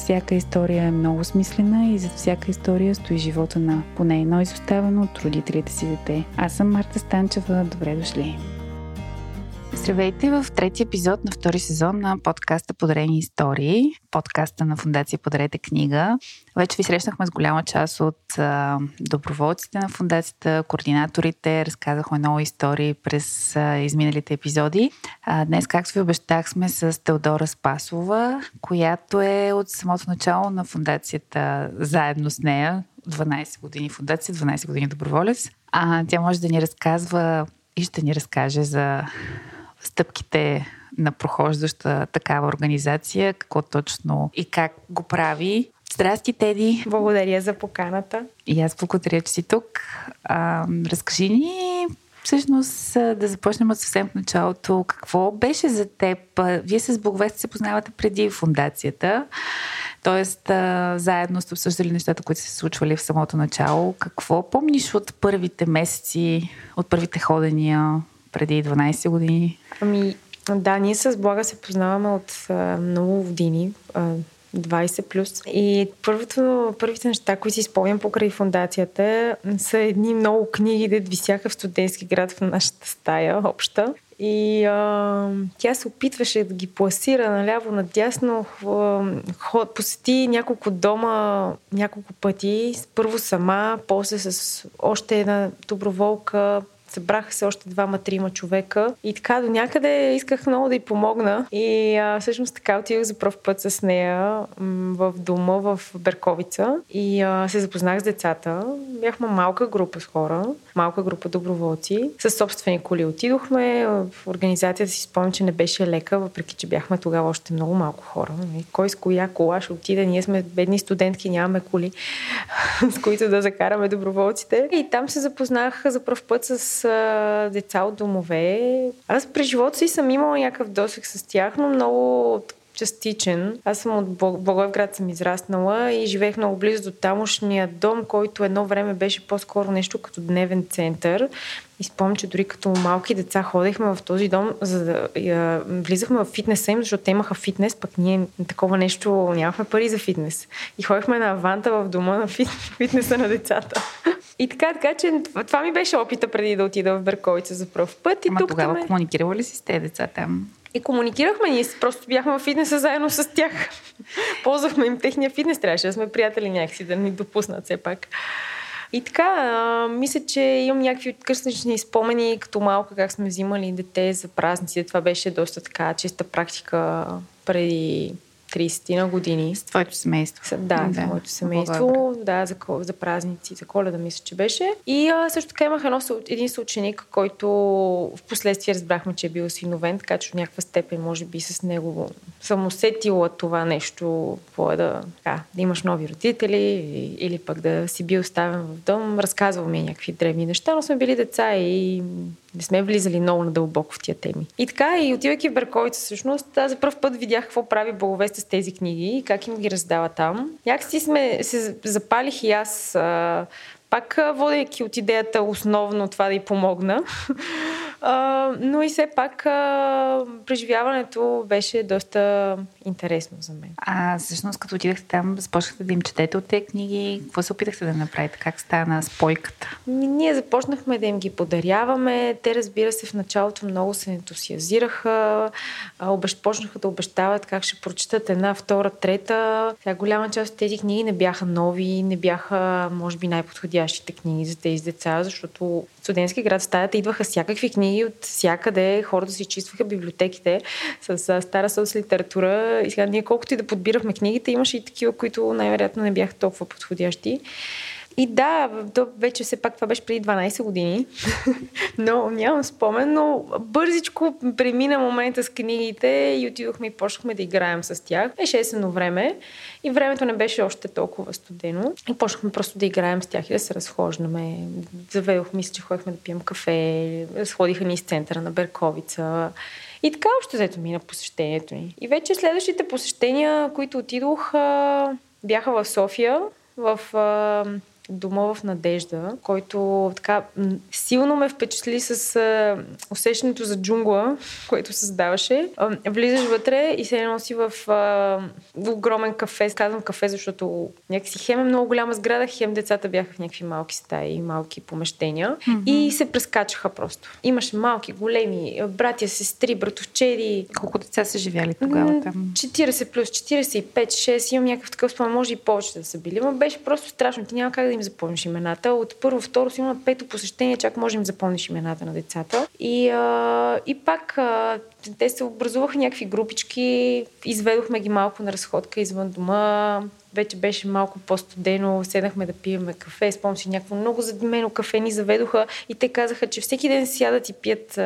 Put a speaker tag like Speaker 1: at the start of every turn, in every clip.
Speaker 1: всяка история е много смислена и зад всяка история стои живота на поне едно изоставено от родителите си дете. Аз съм Марта Станчева. Добре дошли! Здравейте в трети епизод на втори сезон на подкаста Подарени истории, подкаста на Фундация Подарете книга. Вече ви срещнахме с голяма част от а, доброволците на фундацията, координаторите, разказахме много истории през а, изминалите епизоди. А, днес, както ви обещах, сме с Теодора Спасова, която е от самото начало на фундацията заедно с нея, 12 години фундация, 12 години доброволец. А, тя може да ни разказва и ще ни разкаже за стъпките на прохождаща такава организация, какво точно и как го прави. Здрасти, Теди!
Speaker 2: Благодаря за поканата.
Speaker 1: И аз благодаря, че си тук. А, разкажи ни всъщност да започнем от съвсем в началото. Какво беше за теб? Вие с Богове се познавате преди фундацията. А, заедно сте обсъждали нещата, които се случвали в самото начало. Какво помниш от първите месеци, от първите ходения преди 12 години?
Speaker 2: Ами, да, ние с Блага се познаваме от а, много години. А, 20 плюс. И първото, първите неща, които си спомням покрай фундацията, са едни много книги, де висяха в студентски град в нашата стая обща. И а, тя се опитваше да ги пласира наляво, надясно. Ход, посети няколко дома няколко пъти. Първо сама, после с още една доброволка, Събраха се още двама-трима човека и така до някъде исках много да й помогна. И а, всъщност така отидох за първ път с нея в дома в Берковица и а, се запознах с децата. Бяхме малка група с хора, малка група доброволци. С собствени коли отидохме. В организацията си спомням, че не беше лека, въпреки че бяхме тогава още много малко хора. И кой с коя кола ще отиде? Ние сме бедни студентки, нямаме коли, с които да закараме доброволците. И там се запознах за първ път с деца от домове. Аз през живота си съм имала някакъв досег с тях, но много частичен. Аз съм от Благоевград съм израснала и живеех много близо до тамошния дом, който едно време беше по-скоро нещо като дневен център. И спомням, че дори като малки деца ходихме в този дом, за да я, влизахме в фитнеса им, защото те имаха фитнес, пък ние такова нещо нямахме пари за фитнес. И ходихме на аванта в дома на фит, фитнеса на децата. И така, така, че това ми беше опита преди да отида в Берковица за първ път. И
Speaker 1: Ама тук тогава ме... комуникирала ли си с тези деца там?
Speaker 2: И комуникирахме, ние просто бяхме в фитнеса заедно с тях. Ползвахме им техния фитнес, трябваше да сме приятели някакси, да ни допуснат все пак. И така, а, мисля, че имам някакви откъснични спомени, като малка, как сме взимали дете за празници. Това беше доста така чиста практика преди 30 на години.
Speaker 1: С твоето семейство.
Speaker 2: Да, да. с моето семейство. Да, за, за празници, за коледа мисля, че беше. И а, също така имах едно, един съученик, който в последствие разбрахме, че е бил синовен, така че в някаква степен може би с него съм усетила това нещо, какво е да, да, да имаш нови родители или пък да си бил оставен в дом. Разказвал ми някакви древни неща, но сме били деца и не сме влизали много надълбоко в тия теми. И така, и отивайки в Берковица, всъщност, аз за първ път видях какво прави Боговеста с тези книги и как им ги раздава там. Някакси сме, се запалих и аз а, пак водейки от идеята основно това да й помогна. а, но и все пак а, преживяването беше доста интересно за мен.
Speaker 1: А всъщност като отидахте там, започнахте да им четете от тези книги. Какво се опитахте да направите? Как стана спойката?
Speaker 2: Ние започнахме да им ги подаряваме. Те, разбира се, в началото много се ентусиазираха. Почнаха да обещават как ще прочитат една, втора, трета. Сега голяма част от тези книги не бяха нови, не бяха, може би, най-подходящите книги за тези деца, защото студентски град стаята идваха всякакви книги от всякъде. Хората си чистваха библиотеките с стара соц литература. И сега ние колкото и да подбирахме книгите, имаше и такива, които най-вероятно не бяха толкова подходящи. И да, то вече все пак това беше преди 12 години, но нямам спомен, но бързичко премина момента с книгите и отидохме и почнахме да играем с тях. Беше есенно време и времето не беше още толкова студено. И почнахме просто да играем с тях и да се разхождаме. Заведох, мисля, че ходихме да пием кафе, сходиха ни из центъра на Берковица. И така общо взето мина посещението ни. И вече следващите посещения, които отидох, бяха в София, в Дома в надежда, който така силно ме впечатли с усещането за джунгла, което създаваше. Влизаш вътре и се носи в огромен кафе. Казвам кафе, защото някакси хем е много голяма сграда, хем децата бяха в някакви малки стаи, малки помещения mm-hmm. и се прескачаха просто. Имаше малки, големи, братя, сестри, братовчери.
Speaker 1: Колко деца са живяли тогава там?
Speaker 2: 40 плюс 45, 6, имам някакъв такъв спомен, може и повече да са били, но беше просто страшно. Ти няма как да им запомниш имената. От първо, второ, си има пето посещение, чак може им запомниш имената на децата. И, а, и пак а, те се образуваха някакви групички, изведохме ги малко на разходка извън дома, вече беше малко по-студено, седнахме да пиеме кафе, спомням си някакво много задимено кафе ни заведоха и те казаха, че всеки ден сядат и пият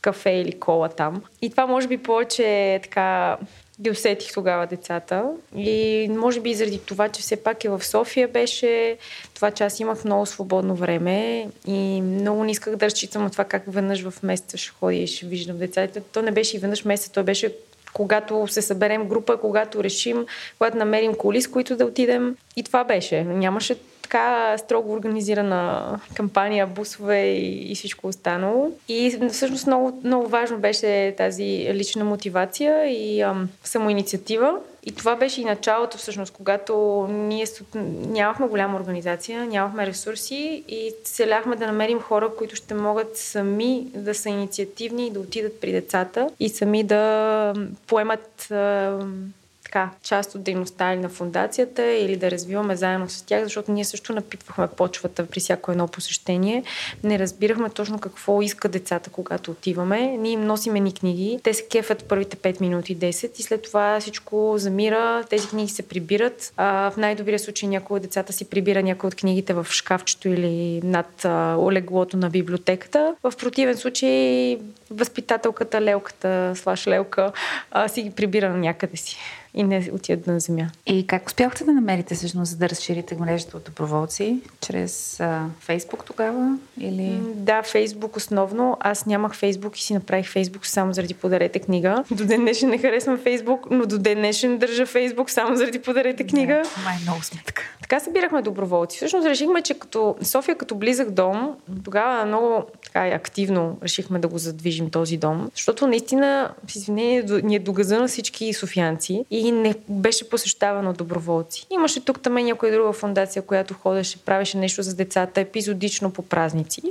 Speaker 2: кафе или кола там. И това може би повече така ги усетих тогава децата. И може би заради това, че все пак е в София беше, това, че аз имах много свободно време и много не исках да разчитам от това как веднъж в месеца ще ходя и ще виждам децата. То не беше и веднъж месеца, то беше когато се съберем група, когато решим, когато намерим коли, с които да отидем. И това беше. Нямаше така строго организирана кампания, бусове и, и всичко останало. И всъщност много, много важно беше тази лична мотивация и ам, самоинициатива. И това беше и началото, всъщност, когато ние нямахме голяма организация, нямахме ресурси и целяхме да намерим хора, които ще могат сами да са инициативни и да отидат при децата и сами да поемат така, част от дейността или на фундацията или да развиваме заедно с тях, защото ние също напитвахме почвата при всяко едно посещение. Не разбирахме точно какво иска децата, когато отиваме. Ние им носиме ни книги, те се кефят първите 5 минути 10 и след това всичко замира, тези книги се прибират. А, в най-добрия случай някой от децата си прибира някои от книгите в шкафчето или над а, олеглото на библиотеката. В противен случай възпитателката, лелката, слаш лелка, а, си ги прибира някъде си и не отидат на земя.
Speaker 1: И как успяхте да намерите всъщност, за да разширите мрежата от доброволци? Чрез а, Фейсбук тогава? Или...
Speaker 2: Да, Фейсбук основно. Аз нямах Фейсбук и си направих Фейсбук само заради подарете книга. До ден днешен не харесвам Фейсбук, но до ден днешен държа Фейсбук само заради подарете книга.
Speaker 1: Да, май много сметка.
Speaker 2: Така събирахме доброволци. Всъщност решихме, че като София като близък дом, тогава много така активно решихме да го задвижим този дом, защото наистина, с извинение, ни е догаза на всички софиянци и не беше посещавано доброволци. Имаше тук там някоя друга фундация, която ходеше, правеше нещо за децата епизодично по празници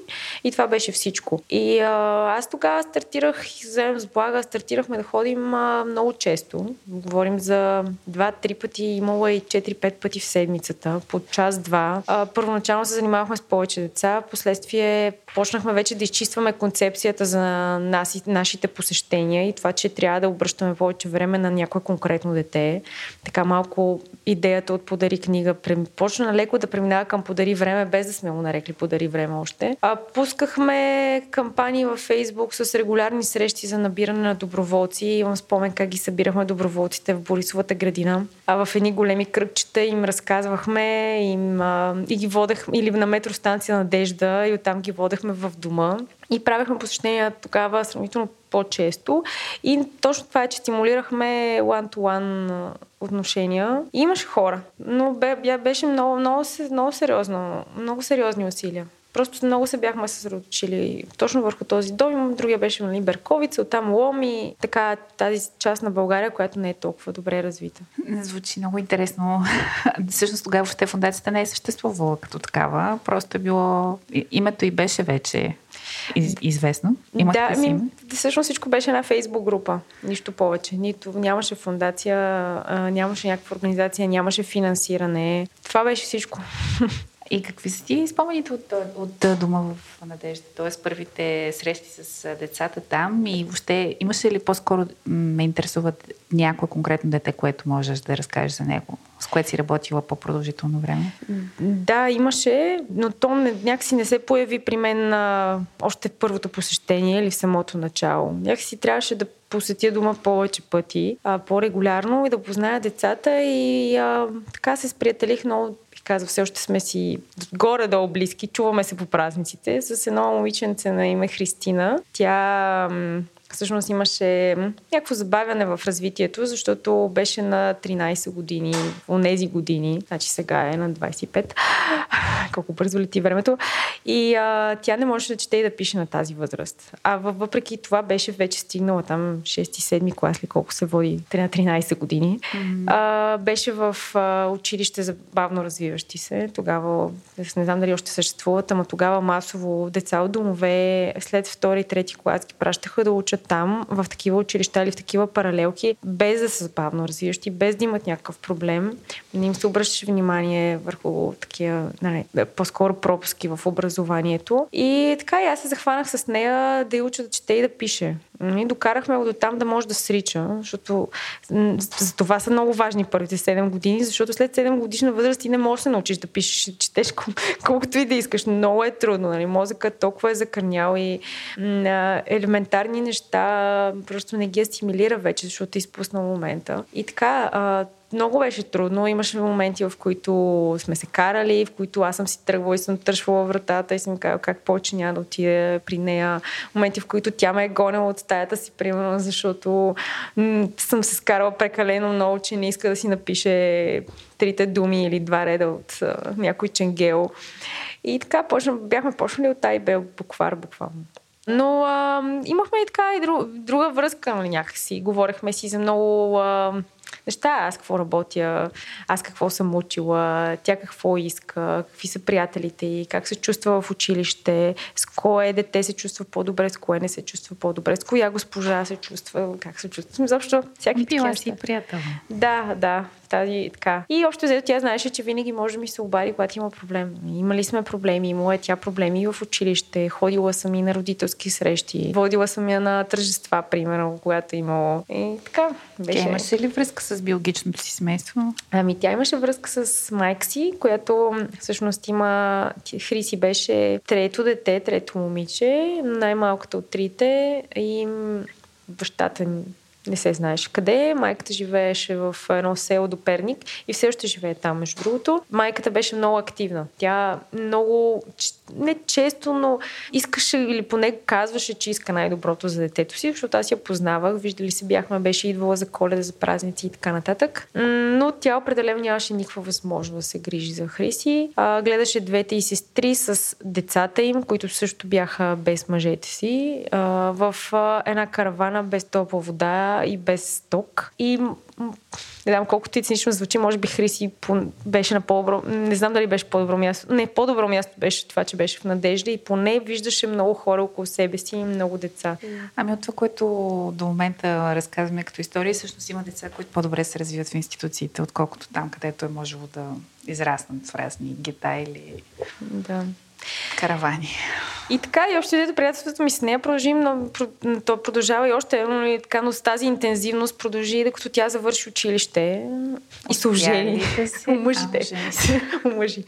Speaker 2: и това беше всичко. И а, аз тогава стартирах, заедно с Блага, стартирахме да ходим а, много често. Говорим за два-три пъти, имало и 4-5 пъти в седмицата, по час-два. първоначално се занимавахме с повече деца, последствие почнахме вече да изчистваме концепцията за нас, нашите посещения и това, че трябва да обръщаме повече време на някое конкретно дете. Така малко идеята от подари книга почна леко да преминава към подари време, без да сме го нарекли подари време още. А, пускахме кампании във Фейсбук с регулярни срещи за набиране на доброволци. Имам спомен как ги събирахме доброволците в Борисовата градина. А в едни големи кръгчета им разказвахме им, а, и ги водехме или на метростанция Надежда и оттам ги водехме в дома. И правихме посещения тогава сравнително по-често. И точно това е, че стимулирахме one-to-one отношения. И имаше хора, но бе, беше много, много, много, сериозно, много сериозни усилия. Просто много се бяхме съсредоточили точно върху този дом. Другия беше нали, Берковица, оттам Ломи, така тази част на България, която не е толкова добре развита.
Speaker 1: Звучи много интересно. Всъщност тогава въобще фундацията не е съществувала като такава. Просто е било... Името и беше вече из, известно?
Speaker 2: Имахте да, ми, всъщност всичко беше на фейсбук група. Нищо повече. Нито нямаше фундация, нямаше някаква организация, нямаше финансиране. Това беше всичко.
Speaker 1: И какви са ти спомените от, от дома в Надежда? Т.е. първите срещи с децата там и въобще имаше ли по-скоро ме интересуват някое конкретно дете, което можеш да разкажеш за него, с което си работила по-продължително време?
Speaker 2: Да, имаше, но то не, някакси не се появи при мен а, още в първото посещение или в самото начало. Някакси трябваше да посетя дома повече пъти, а, по-регулярно и да позная децата и а, така се сприятелих много казва, все още сме си горе-долу близки, чуваме се по празниците, с едно момиченце на име Христина. Тя всъщност имаше някакво забавяне в развитието, защото беше на 13 години, в тези години, значи сега е на 25, колко бързо лети времето, и а, тя не можеше да чете и да пише на тази възраст. А въпреки това беше вече стигнала там 6-7 клас ли колко се води, на 13 години. Mm-hmm. А, беше в а, училище за бавно развиващи се. Тогава, не знам дали още съществуват, ама тогава масово деца от домове след втори и трети клас ги пращаха да учат там, в такива училища или в такива паралелки, без да са забавно развиващи, без да имат някакъв проблем. Не им се обръщаше внимание върху такива, нали, по-скоро пропуски в образованието. И така и аз се захванах с нея да я уча да чете и да пише. И докарахме го до там да може да срича, защото за това са много важни първите 7 години, защото след 7 годишна възраст ти не можеш да се научиш да пишеш четеш колкото и да искаш. Много е трудно. Нали? Мозъкът толкова е закърнял и елементарни неща просто не ги асимилира вече, защото е изпуснал момента. И така, много беше трудно. Имаше моменти, в които сме се карали, в които аз съм си тръгвала и съм тършвала вратата и съм казала как повече няма да отида при нея. Моменти, в които тя ме е гонила от стаята си, примерно, защото м- съм се скарала прекалено много, че не иска да си напише трите думи или два реда от а, някой ченгел. И така почна, бяхме почнали от Айбел буквар буквално. Но а, имахме и така и друг, друга връзка нали, някакси. Говорехме си за много а, неща. Аз какво работя, аз какво съм учила, тя какво иска, какви са приятелите и как се чувства в училище, с кое дете се чувства по-добре, с кое не се чувства по-добре, с коя госпожа се чувства, как се чувства. Защо всякакви
Speaker 1: Била си приятел.
Speaker 2: Да, да тази така. И още взето тя знаеше, че винаги може да ми се обади, когато има проблем. Имали сме проблеми, имала е тя проблеми и в училище, ходила съм и на родителски срещи, водила съм я на тържества, примерно, когато е имало. И така.
Speaker 1: Беше. Тя имаше ли връзка с биологичното си семейство?
Speaker 2: Ами тя имаше връзка с майка си, която всъщност има... Хриси беше трето дете, трето момиче, най-малката от трите и бащата не се знаеше къде. Майката живееше в едно село до Перник и все още живее там, между другото. Майката беше много активна. Тя много, не често, но искаше или поне казваше, че иска най-доброто за детето си, защото аз я познавах. Виждали се бяхме, беше идвала за коледа, за празници и така нататък. Но тя определено нямаше никаква възможност да се грижи за Хриси. А, гледаше двете и сестри с децата им, които също бяха без мъжете си, а, в а, една каравана без топла вода и без ток. И не знам колкото и цинично звучи, може би Хриси беше на по-добро, не знам дали беше по-добро място, не, по-добро място беше това, че беше в Надежда и поне виждаше много хора около себе си и много деца.
Speaker 1: Ами от това, което до момента разказваме като история, всъщност има деца, които по-добре се развиват в институциите, отколкото там, където е можело да израснат в разни гета или
Speaker 2: да.
Speaker 1: Каравани.
Speaker 2: И така, и още дето приятелството ми с нея продължи, но то продължава и още, но, и така, но с тази интензивност продължи, докато тя завърши училище и се ожени. Омъжите. Омъжи.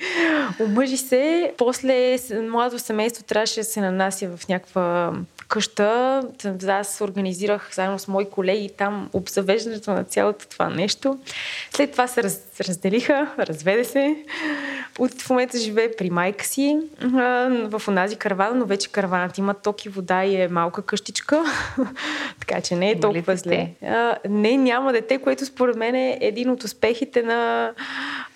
Speaker 2: Омъжи се. После младо семейство трябваше да се нанася в някаква къща. Аз организирах заедно с мои колеги там обзавеждането на цялото това нещо. След това се раз, разделиха, разведе се. От в момента живее при майка си в онази каравана, но вече караванът има ток и вода и е малка къщичка. така че не е толкова зле. не, няма дете, което според мен е един от успехите на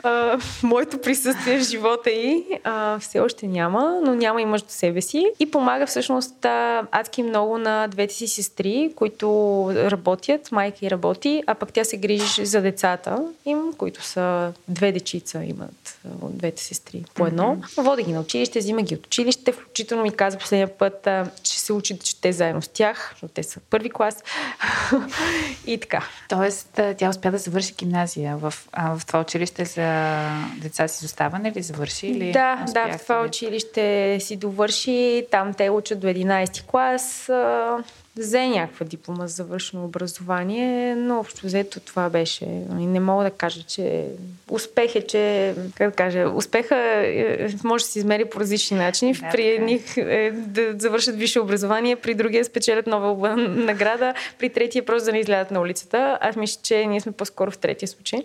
Speaker 2: а, моето присъствие в живота й. А, все още няма, но няма и мъж до себе си. И помага всъщност а, адски много на двете си сестри, които работят, майка и работи, а пък тя се грижи за децата им, които са две дечица имат от двете сестри по едно. Mm-hmm. Води ги на училище, взима ги от училище, включително ми каза последния път, а, че се учи да чете заедно с тях, защото те са първи клас. и така.
Speaker 1: Тоест, тя успя да завърши гимназия в, а, в това училище за деца с изоставане ли завърши? Или
Speaker 2: да, да, в това училище си довърши. Там те учат до 11 клас Yes. Взе някаква диплома за завършено образование, но общо взето това беше. Не мога да кажа, че успех е, че, как да кажа, успеха е, може да се измери по различни начини. Да, при едних е да завършат висше образование, при другия спечелят нова награда, при третия просто да не излядат на улицата. Аз мисля, че ние сме по-скоро в третия случай.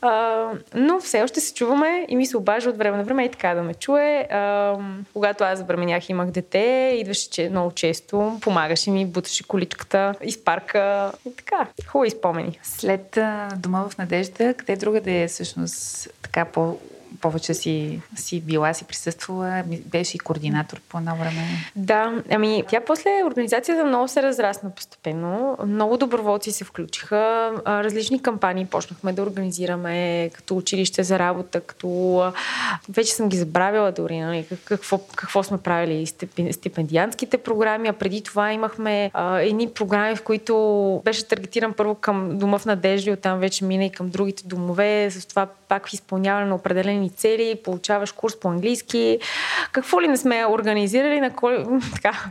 Speaker 2: А, но все още се чуваме и ми се обажа от време на време и така да ме чуе. А, когато аз забременях, имах дете, идваше че, много често, помагаше ми буташе количката из парка и така. Хубави спомени.
Speaker 1: След Дома в надежда, къде друга да е всъщност така по повече си, си била, си присъствала, беше и координатор по едно време.
Speaker 2: Да, ами тя после организацията много се разрасна постепенно. Много доброволци се включиха. Различни кампании почнахме да организираме, като училище за работа, като... Вече съм ги забравила дори, нали, какво, какво сме правили, стипендиантските програми, а преди това имахме едни програми, в които беше таргетиран първо към Дома в надежда оттам вече мина и към другите домове, с това пак в изпълняване на определени определени цели, получаваш курс по английски. Какво ли не сме организирали на кол... така,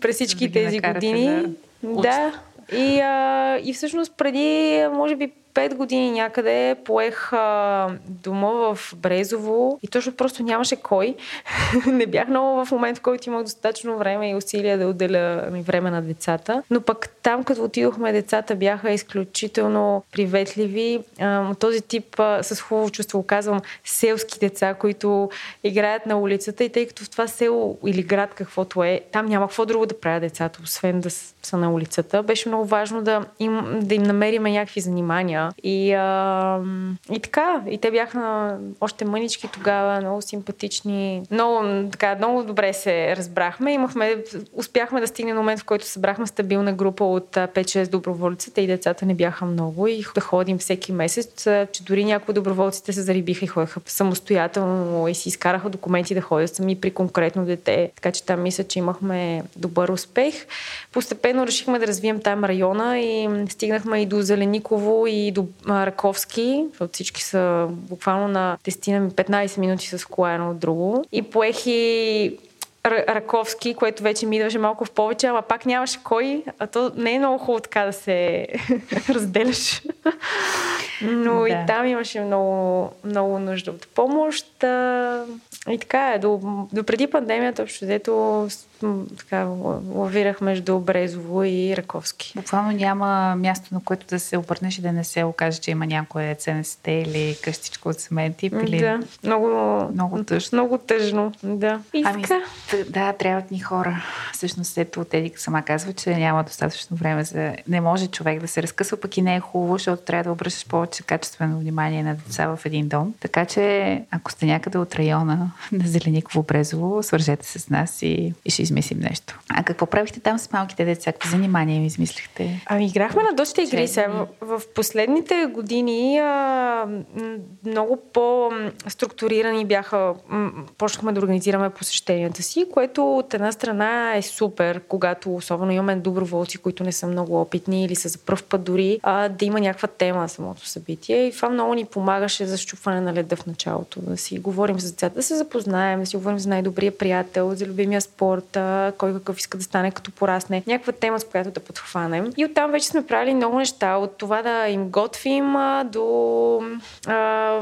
Speaker 2: през всички да тези години. Да, да. И, а, и всъщност преди, може би, 5 години някъде поех а, дома в Брезово и точно просто нямаше кой. не бях много в момент, в който имах достатъчно време и усилия да отделя време на децата. Но пък там, като отидохме, децата бяха изключително приветливи. А, този тип, а, с хубаво чувство казвам, селски деца, които играят на улицата и тъй като в това село или град, каквото е, там няма какво друго да правят децата, освен да са на улицата. Беше много важно да им, да им намериме някакви занимания и, а, и така, и те бяха още мънички тогава, много симпатични, много, така, много добре се разбрахме. Имахме, успяхме да стигнем момент, в който събрахме стабилна група от 5-6 доброволците и децата не бяха много и да ходим всеки месец, че дори някои доброволците се зарибиха и ходеха самостоятелно и си изкараха документи да ходят сами при конкретно дете. Така че там мисля, че имахме добър успех. Постепенно решихме да развием там района и стигнахме и до Зелениково и Раковски, защото всички са буквално на 10-15 минути с кола едно от друго. И поех и Раковски, което вече ми идваше малко в повече, ама пак нямаше кой, а то не е много хубаво така да се разделяш. Но да. и там имаше много, много нужда от помощ. И така е, до, до преди пандемията, общо взето, така, лавирах между Брезово и Раковски.
Speaker 1: Буквално няма място, на което да се обърнеш и да не се окаже, че има някое ЦНСТ или къщичка от семейен тип. Или...
Speaker 2: Да, много, много тъжно. Много тъжно, да.
Speaker 1: И ами. Да, трябват ни хора. Всъщност, ето, Теди сама казва, че няма достатъчно време за... Не може човек да се разкъсва, пък и не е хубаво, защото трябва да обръщаш повече качествено внимание на деца в един дом. Така че, ако сте някъде от района на Зелениково Брезово, свържете се с нас и, и ще измислим нещо. А какво правихте там с малките деца? Какви занимания ми измислихте?
Speaker 2: Ами играхме на доста игри. Сега, в, в последните години а, много по-структурирани бяха. Почнахме да организираме посещенията си, което от една страна е супер, когато особено имаме доброволци, които не са много опитни или са за първ път дори, а, да има някаква тема на самото събитие. И това много ни помагаше за щупване на леда в началото. Да си говорим с децата, да се запознаем, да си говорим за най-добрия приятел, за любимия спорт, кой какъв иска да стане като порасне. Някаква тема, с която да подхванем. И оттам вече сме правили много неща. От това да им готвим до а,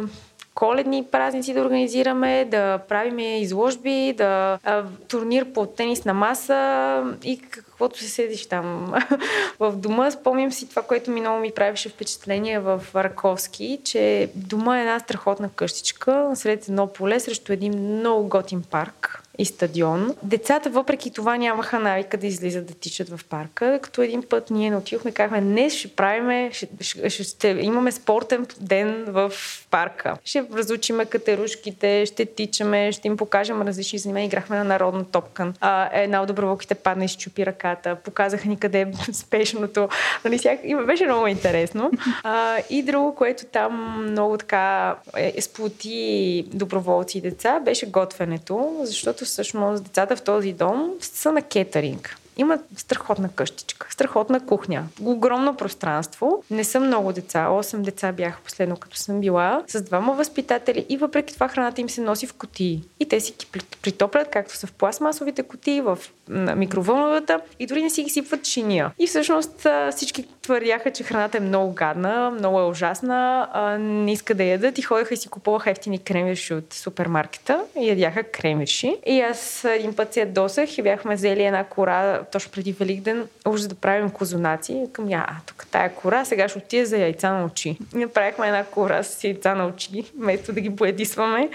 Speaker 2: коледни празници да организираме, да правим изложби, да а, турнир по тенис на маса и каквото се седиш там в дома. Спомням си това, което ми много ми правеше впечатление в Раковски, че дома е една страхотна къщичка сред едно поле срещу един много готин парк и стадион. Децата въпреки това нямаха навика да излизат да тичат в парка, като един път ние не отидохме, казахме, днес ще правиме, ще, ще, ще, ще имаме спортен ден в парка. Ще разучиме катерушките, ще тичаме, ще им покажем различни занимания. Играхме на народна топка. А, една от доброволките падна и щупи ръката. Показаха ни къде е спешното. Нали, всяк... И беше много интересно. А, и друго, което там много така е, сплоти доброволци и деца, беше готвенето, защото всъщност децата в този дом са на кетеринг. Има страхотна къщичка, страхотна кухня, огромно пространство. Не са много деца. 8 деца бяха последно, като съм била, с двама възпитатели и въпреки това храната им се носи в котии. И те си притоплят, както са в пластмасовите котии, в микровълновата и дори не си ги сипват шиния. И всъщност всички твърдяха, че храната е много гадна, много е ужасна, не иска да ядат и ходеха и си купуваха ефтини кремвирши от супермаркета и ядяха кремвирши. И аз един път се ядосах и бяхме взели една кора точно преди Великден, уж да правим козунаци. Към я, а, тук тая кора, сега ще отида за яйца на очи. И направихме една кора с яйца на очи, вместо да ги поедисваме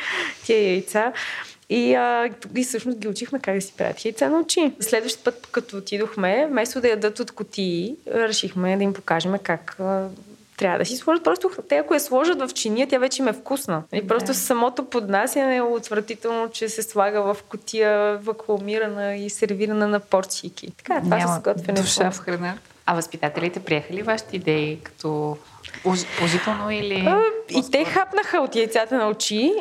Speaker 2: тия яйца. И, а, и всъщност ги учихме как да си правят яйца на очи. Следващия път, като отидохме, вместо да ядат от котии, решихме да им покажем как а, трябва да си сложат. Просто те, ако я сложат в чиния, тя вече им е вкусна. И просто да. самото поднасяне е отвратително, че се слага в котия вакуумирана и сервирана на порцийки. Така, това
Speaker 1: Няма
Speaker 2: се сготвяне.
Speaker 1: душа в храна. А възпитателите приеха ли вашите идеи като положително или...
Speaker 2: А, и те хапнаха от яйцата на очи,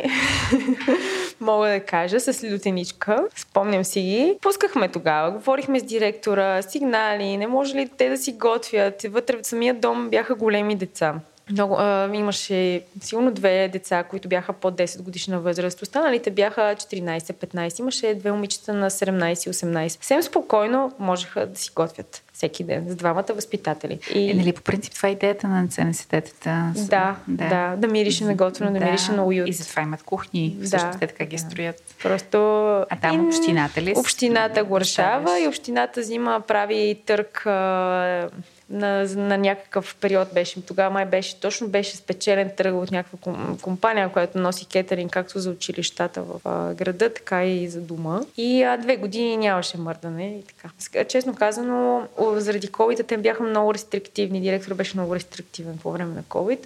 Speaker 2: мога да кажа, с лютеничка. Спомням си ги. Пускахме тогава, говорихме с директора, сигнали, не може ли те да си готвят. Вътре в самия дом бяха големи деца. Много, а, имаше сигурно две деца, които бяха под 10 годишна възраст. Останалите бяха 14-15. Имаше две момичета на 17-18. Съвсем спокойно можеха да си готвят всеки ден с двамата възпитатели.
Speaker 1: И... Е, нали, по принцип това е идеята на ЦНСТ-тата.
Speaker 2: Да, да, да, да мирише на готвено, да, да мирише на уют.
Speaker 1: И затова имат кухни, всъщност да, те така ги строят.
Speaker 2: Просто...
Speaker 1: А там и... общината ли?
Speaker 2: Общината го решава и общината взима, прави търк на, на някакъв период беше. Тогава май беше, точно беше спечелен търг от някаква компания, която носи кетеринг както за училищата в а, града, така и за дома. И а, две години нямаше мърдане и така. Честно казано, заради COVID те бяха много рестриктивни. Директор беше много рестриктивен по време на COVID.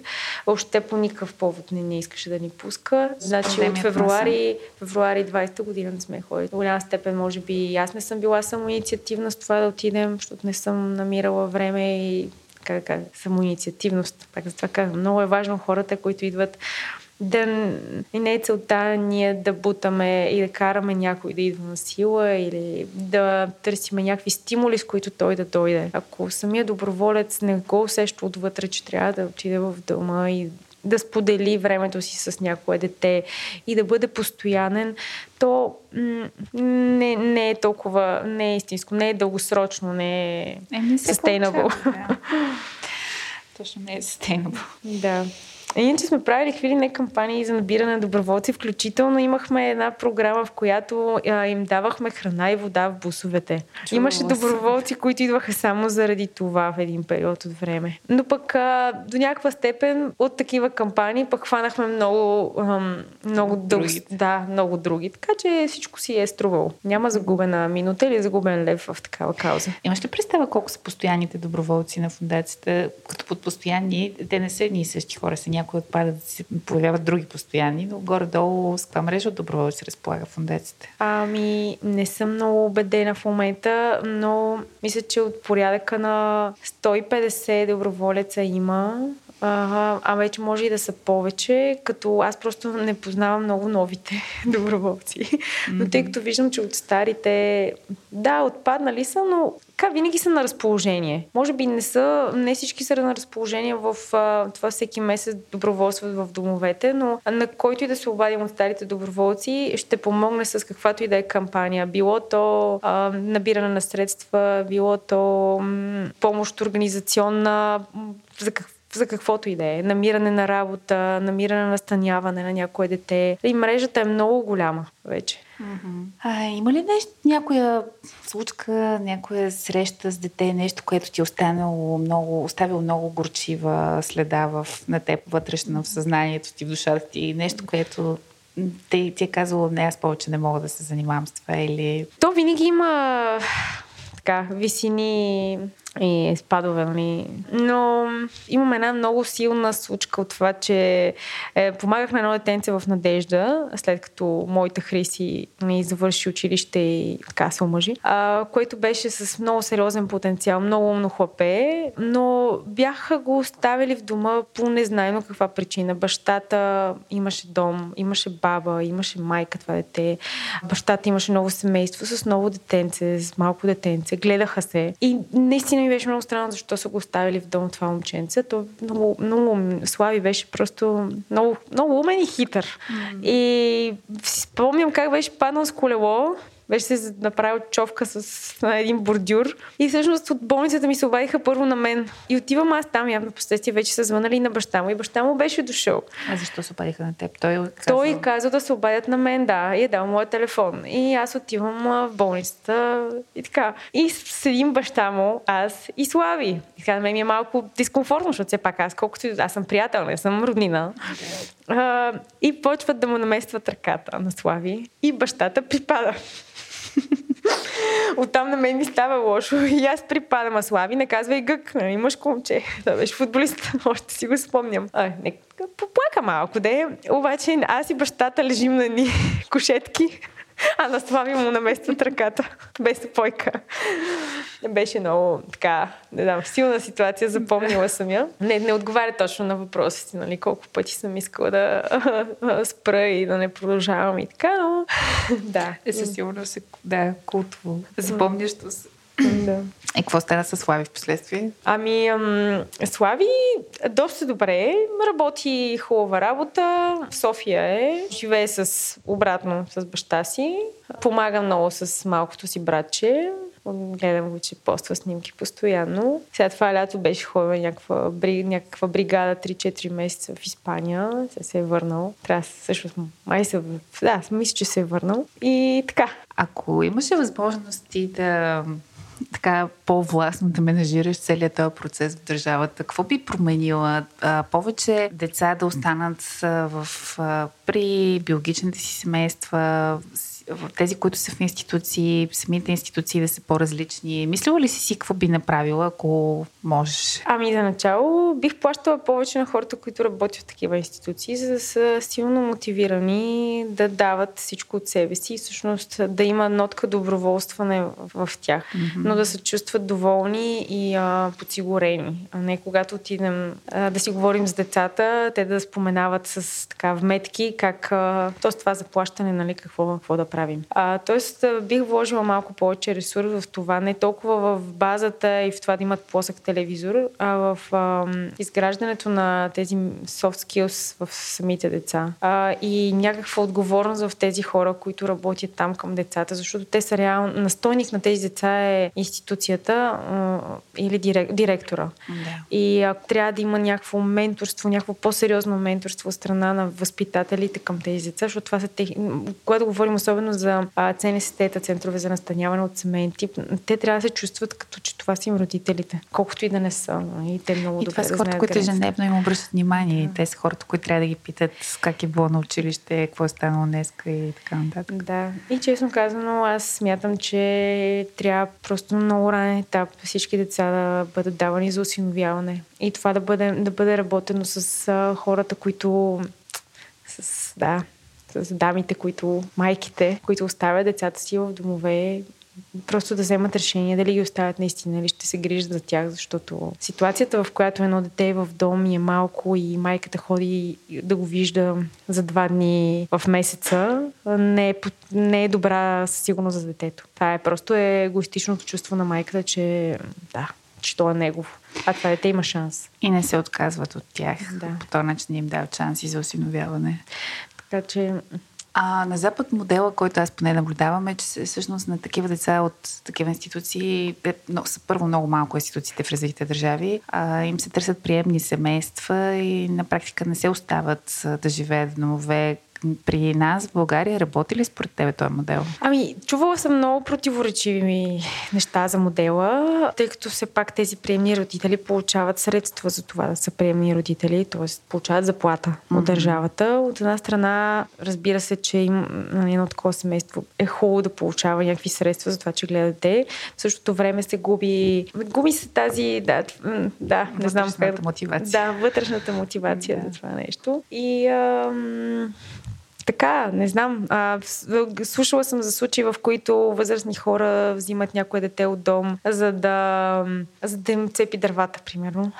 Speaker 2: Въобще по никакъв повод не, не искаше да ни пуска. Значи от февруари, февруари 20-та година не сме ходили. В голяма степен, може би, аз не съм била само инициативна с това да отидем, защото не съм намирала време и как да кажа, самоинициативност. Пак за това казвам, много е важно хората, които идват да не е целта ние да бутаме и да караме някой да идва на сила или да търсиме някакви стимули, с които той да дойде. Ако самия доброволец не го усеща отвътре, че трябва да отиде в дома и да сподели времето си с някое дете и да бъде постоянен, то не, не е толкова, не е истинско, не е дългосрочно, не е, е sustainable.
Speaker 1: Точно не е sustainable.
Speaker 2: Да. Иначе сме правили какви не кампании за набиране на доброволци, включително имахме една програма, в която а, им давахме храна и вода в бусовете. Чудо Имаше доброволци, които идваха само заради това в един период от време. Но пък а, до някаква степен от такива кампании пък хванахме много, ам, много други. Да, много други. Така че всичко си е струвало. Няма загубена минута или загубен лев в такава кауза.
Speaker 1: Имаш ли представа колко са постоянните доброволци на фундацията? Като под постоянни, те не са едни и същи хора, са някои отпадат, се появяват други постоянни, но горе-долу с каква мрежа от доброволци разполага фундацията?
Speaker 2: Ами, не съм много убедена в момента, но мисля, че от порядъка на 150 доброволеца има. А, а вече може и да са повече, като аз просто не познавам много новите доброволци. Но тъй като виждам, че от старите, да, отпаднали са, но така винаги са на разположение. Може би не са, не всички са на разположение в а, това всеки месец доброволство в домовете, но на който и да се обадим от старите доброволци, ще помогне с каквато и да е кампания. Било то а, набиране на средства, било то м- помощ организационна, за какво за каквото и да е. Намиране на работа, намиране на настаняване на някое дете. И мрежата е много голяма вече.
Speaker 1: Mm-hmm. А, има ли нещо, някоя случка, някоя среща с дете, нещо, което ти е останало много, оставило много горчива следа в, на теб вътрешно в съзнанието ти, в душата ти, нещо, което те, ти е казало, не, аз повече не мога да се занимавам с това или...
Speaker 2: То винаги има така, висини и спадове, нали. Но имам една много силна случка от това, че е, помагах на едно детенце в Надежда, след като моята Хриси ми завърши училище и така се омъжи, а, което беше с много сериозен потенциал, много умно хлапе, но бяха го оставили в дома по незнайно каква причина. Бащата имаше дом, имаше баба, имаше майка това дете, бащата имаше ново семейство с ново детенце, с малко детенце, гледаха се. И наистина ми беше много странно защо са го оставили в дом това момченце. То много, много Слави беше просто много, много умен и хитър. Mm. И спомням как беше паднал с колело беше се направил човка с на един бордюр. И всъщност от болницата ми се обадиха първо на мен. И отивам аз там, явно последствие вече са звънали на баща му. И баща му беше дошъл.
Speaker 1: А защо се обадиха на теб? Той казал...
Speaker 2: Той каза да се обадят на мен, да. И е дал моят телефон. И аз отивам в болницата и така. И седим баща му, аз и Слави. И така, на мен ми е малко дискомфортно, защото все пак аз, колкото аз съм приятел, не съм роднина. Okay. и почват да му наместват ръката на Слави. И бащата припада. Оттам на мен ми става лошо и аз припадам, а Слави не казва и гък, нали, имаш момче. Това беше футболист, още си го спомням. А, не, поплака малко, де. Обаче аз и бащата лежим на ни кошетки а на Слави му наместват ръката без опойка. Беше много така, не знам, силна ситуация, запомнила съм я. Не, не отговаря точно на въпроса си, нали, колко пъти съм искала да спра и да не продължавам и така, но да.
Speaker 1: Е, със сигурност е, да, култово. Запомнящо се. Да. И какво стана с Слави в последствие?
Speaker 2: Ами, ам, Слави доста добре, работи хубава работа, в София е, живее с, обратно с баща си, помага много с малкото си братче, гледам го, че поства снимки постоянно. Сега това лято беше ходила някаква, бри, някаква бригада 3-4 месеца в Испания. Сега се е върнал. Трябва също, май се, да, мисля, че се е върнал. И така.
Speaker 1: Ако имаше възможности да така по-властно да менажираш целият този процес в държавата, какво би променила? А, повече деца да останат а, в, а, при биологичните си семейства, тези, които са в институции, самите институции да са по-различни. Мислила ли си си какво би направила, ако можеш?
Speaker 2: Ами за начало бих плащала повече на хората, които работят в такива институции, за да са силно мотивирани да дават всичко от себе си и всъщност да има нотка доброволстване в, в тях, mm-hmm. но да се чувстват доволни и а, подсигурени. А не когато отидем а, да си говорим с децата, те да споменават с така вметки как, а, то с това заплащане, нали, какво, какво да правим. А, тоест, бих вложила малко повече ресурс в това, не толкова в базата и в това да имат плосък телевизор, а в а, изграждането на тези soft skills в самите деца. А, и някаква отговорност в тези хора, които работят там към децата, защото те са реално, настойник на тези деца е институцията а, или дирек, директора. Да. И ако трябва да има някакво менторство, някакво по-сериозно менторство от страна на възпитателите към тези деца, защото това са техни... Когато говорим особено особено за ЦНСТ, центрове за настаняване от семейен тип, те трябва да се чувстват като че това са им родителите, колкото и да не са. И те много
Speaker 1: и
Speaker 2: добре
Speaker 1: това са хората, които ежедневно им обръщат внимание. И те са хората, които трябва да ги питат как е било на училище, какво е станало днес и така нататък.
Speaker 2: Да. И честно казано, аз смятам, че трябва просто на много ранен етап всички деца да бъдат давани за осиновяване. И това да бъде, да бъде работено с хората, които с, да, с дамите, които, майките, които оставят децата си в домове, просто да вземат решение дали ги оставят наистина или ще се грижат за тях, защото ситуацията, в която едно дете е в дом и е малко и майката ходи да го вижда за два дни в месеца, не е, не е добра със сигурност за детето. Това е просто е егоистичното чувство на майката, че да, че то е негово. А това дете има шанс.
Speaker 1: И не се отказват от тях. Да. По този начин им дават шанси за осиновяване.
Speaker 2: Така че
Speaker 1: а на Запад модела, който аз поне наблюдавам е, че всъщност на такива деца от такива институции, те но, са първо много малко институциите в развитите държави, а, им се търсят приемни семейства и на практика не се остават да живеят в домове, при нас в България работи ли според тебе този модел?
Speaker 2: Ами, чувала съм много противоречиви неща за модела, тъй като все пак тези приемни родители получават средства за това да са приемни родители, т.е. получават заплата mm-hmm. от държавата. От една страна, разбира се, че им, на едно такова семейство е хубаво да получава някакви средства за това, че гледа дете. В същото време се губи, губи се тази, да, да не знам
Speaker 1: как. мотивация.
Speaker 2: Да, вътрешната мотивация да. за това нещо. И ам, така, не знам. А, слушала съм за случаи, в които възрастни хора взимат някое дете от дом, за да, за да им цепи дървата, примерно.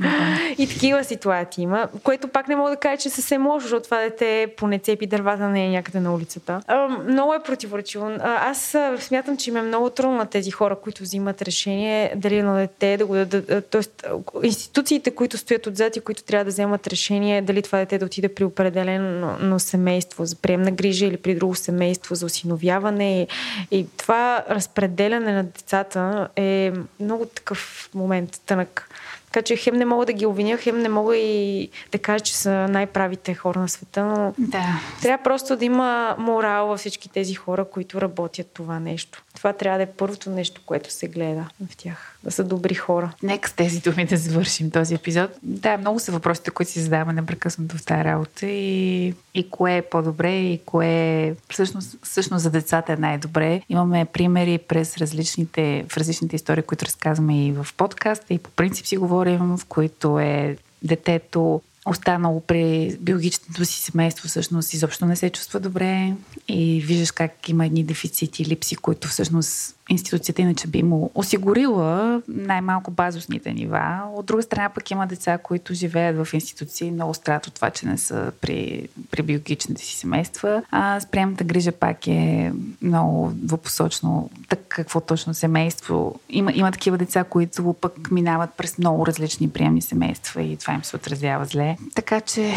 Speaker 2: Mm-hmm. И такива ситуации има, което пак не мога да кажа, че съвсем лошо, защото това дете поне цепи дървата не е някъде на улицата. А, много е противоречиво. Аз смятам, че им е много трудно на тези хора, които взимат решение дали на дете да го дадат. Тоест, институциите, които стоят отзад и които трябва да вземат решение дали това дете да отиде при определено семейство семейство за приемна грижа или при друго семейство за осиновяване. И, и това разпределяне на децата е много такъв момент тънък. Така че хем не мога да ги обвиня, хем не мога и да кажа, че са най-правите хора на света, но
Speaker 1: да.
Speaker 2: трябва просто да има морал във всички тези хора, които работят това нещо. Това трябва да е първото нещо, което се гледа в тях. Да са добри хора.
Speaker 1: Нека с тези думи да завършим този епизод. Да, много са въпросите, които си задаваме непрекъснато в тази работа и, и кое е по-добре и кое е всъщност, всъщност за децата е най-добре. Имаме примери през различните, в различните истории, които разказваме и в подкаста и по принцип си говорим, в които е детето останало при биологичното си семейство, всъщност изобщо не се чувства добре и виждаш как има едни дефицити, липси, които всъщност институцията иначе би му осигурила най-малко базисните нива. От друга страна пък има деца, които живеят в институции много страдат от това, че не са при, при биологичните си семейства. А спрямната грижа пак е много двупосочно. Так какво точно семейство. Има, има такива деца, които пък минават през много различни приемни семейства и това им се отразява зле. Така че,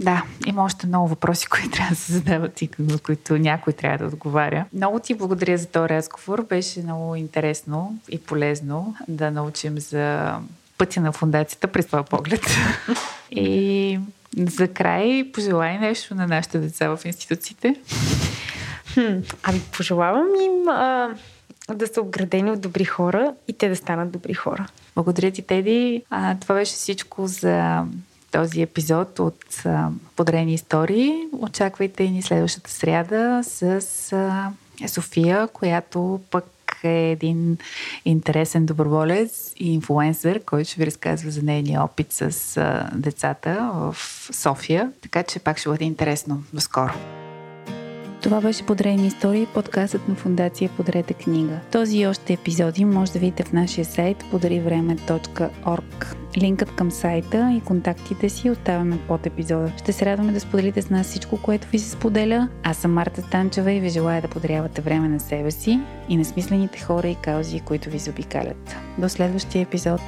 Speaker 1: да, има още много въпроси, които трябва да се задават и на които някой трябва да отговаря. Много ти благодаря за този разговор. Беше беше много интересно и полезно да научим за пътя на фундацията през това поглед. и за край пожелай нещо на нашите деца в институциите.
Speaker 2: Хм, ами пожелавам им а, да са обградени от добри хора и те да станат добри хора.
Speaker 1: Благодаря ти, Теди. А, това беше всичко за този епизод от а, Подрени истории. Очаквайте ни следващата сряда с а, София, която пък е един интересен доброволец и инфлуенсър, който ще ви разказва за нейния опит с а, децата в София. Така че пак ще бъде интересно. До скоро! Това беше Подрени истории, подкастът на фундация Подрете книга. Този и още епизоди може да видите в нашия сайт pодаривреме.org. Линкът към сайта и контактите си оставяме под епизода. Ще се радваме да споделите с нас всичко, което ви се споделя. Аз съм Марта Станчева и ви желая да подарявате време на себе си и на смислените хора и каузи, които ви заобикалят. До следващия епизод!